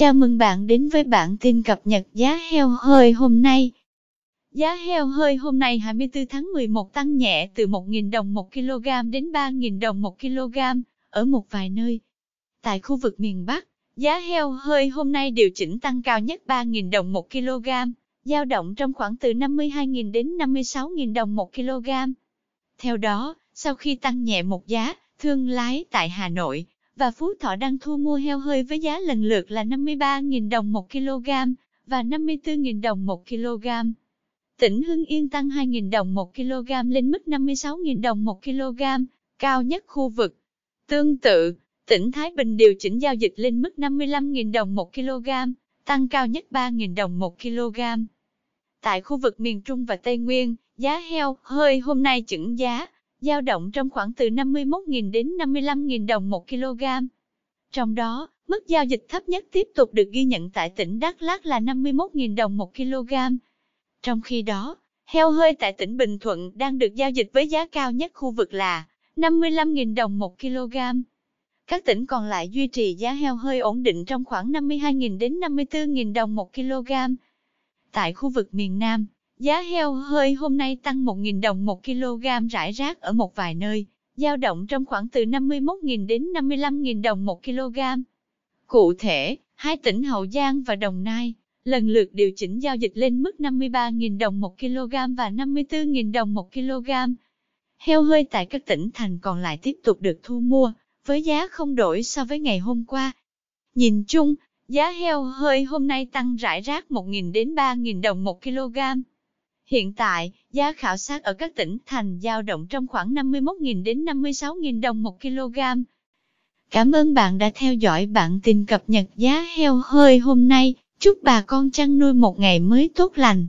Chào mừng bạn đến với bản tin cập nhật giá heo hơi hôm nay. Giá heo hơi hôm nay 24 tháng 11 tăng nhẹ từ 1.000 đồng 1 kg đến 3.000 đồng 1 kg ở một vài nơi. Tại khu vực miền Bắc, giá heo hơi hôm nay điều chỉnh tăng cao nhất 3.000 đồng 1 kg, dao động trong khoảng từ 52.000 đến 56.000 đồng 1 kg. Theo đó, sau khi tăng nhẹ một giá, thương lái tại Hà Nội, và Phú Thọ đang thu mua heo hơi với giá lần lượt là 53.000 đồng 1 kg và 54.000 đồng 1 kg. Tỉnh Hưng Yên tăng 2.000 đồng 1 kg lên mức 56.000 đồng 1 kg, cao nhất khu vực. Tương tự, tỉnh Thái Bình điều chỉnh giao dịch lên mức 55.000 đồng 1 kg, tăng cao nhất 3.000 đồng 1 kg. Tại khu vực miền Trung và Tây Nguyên, giá heo hơi hôm nay chững giá, dao động trong khoảng từ 51.000 đến 55.000 đồng một kg. Trong đó, mức giao dịch thấp nhất tiếp tục được ghi nhận tại tỉnh Đắk Lắk là 51.000 đồng một kg. Trong khi đó, heo hơi tại tỉnh Bình Thuận đang được giao dịch với giá cao nhất khu vực là 55.000 đồng một kg. Các tỉnh còn lại duy trì giá heo hơi ổn định trong khoảng 52.000 đến 54.000 đồng một kg. Tại khu vực miền Nam, Giá heo hơi hôm nay tăng 1.000 đồng 1 kg rải rác ở một vài nơi, dao động trong khoảng từ 51.000 đến 55.000 đồng 1 kg. Cụ thể, hai tỉnh Hậu Giang và Đồng Nai lần lượt điều chỉnh giao dịch lên mức 53.000 đồng 1 kg và 54.000 đồng 1 kg. Heo hơi tại các tỉnh thành còn lại tiếp tục được thu mua, với giá không đổi so với ngày hôm qua. Nhìn chung, giá heo hơi hôm nay tăng rải rác 1.000 đến 3.000 đồng 1 kg. Hiện tại, giá khảo sát ở các tỉnh thành giao động trong khoảng 51.000 đến 56.000 đồng một kg. Cảm ơn bạn đã theo dõi bản tin cập nhật giá heo hơi hôm nay. Chúc bà con chăn nuôi một ngày mới tốt lành.